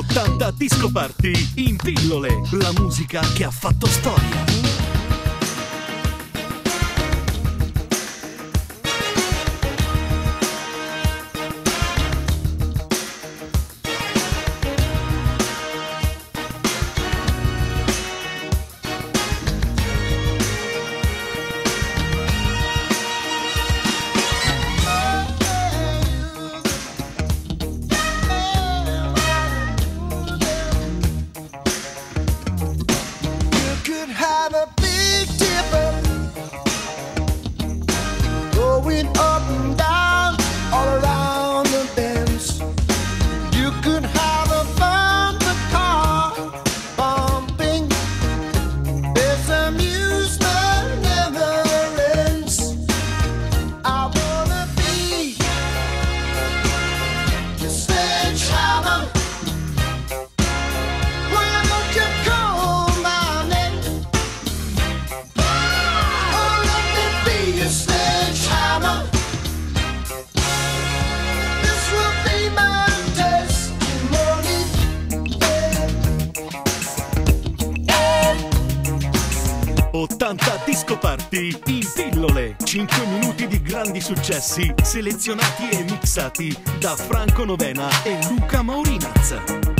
80 Disco Party in pillole, la musica che ha fatto storia. 5 minuti di grandi successi selezionati e mixati da Franco Novena e Luca Maurinazza.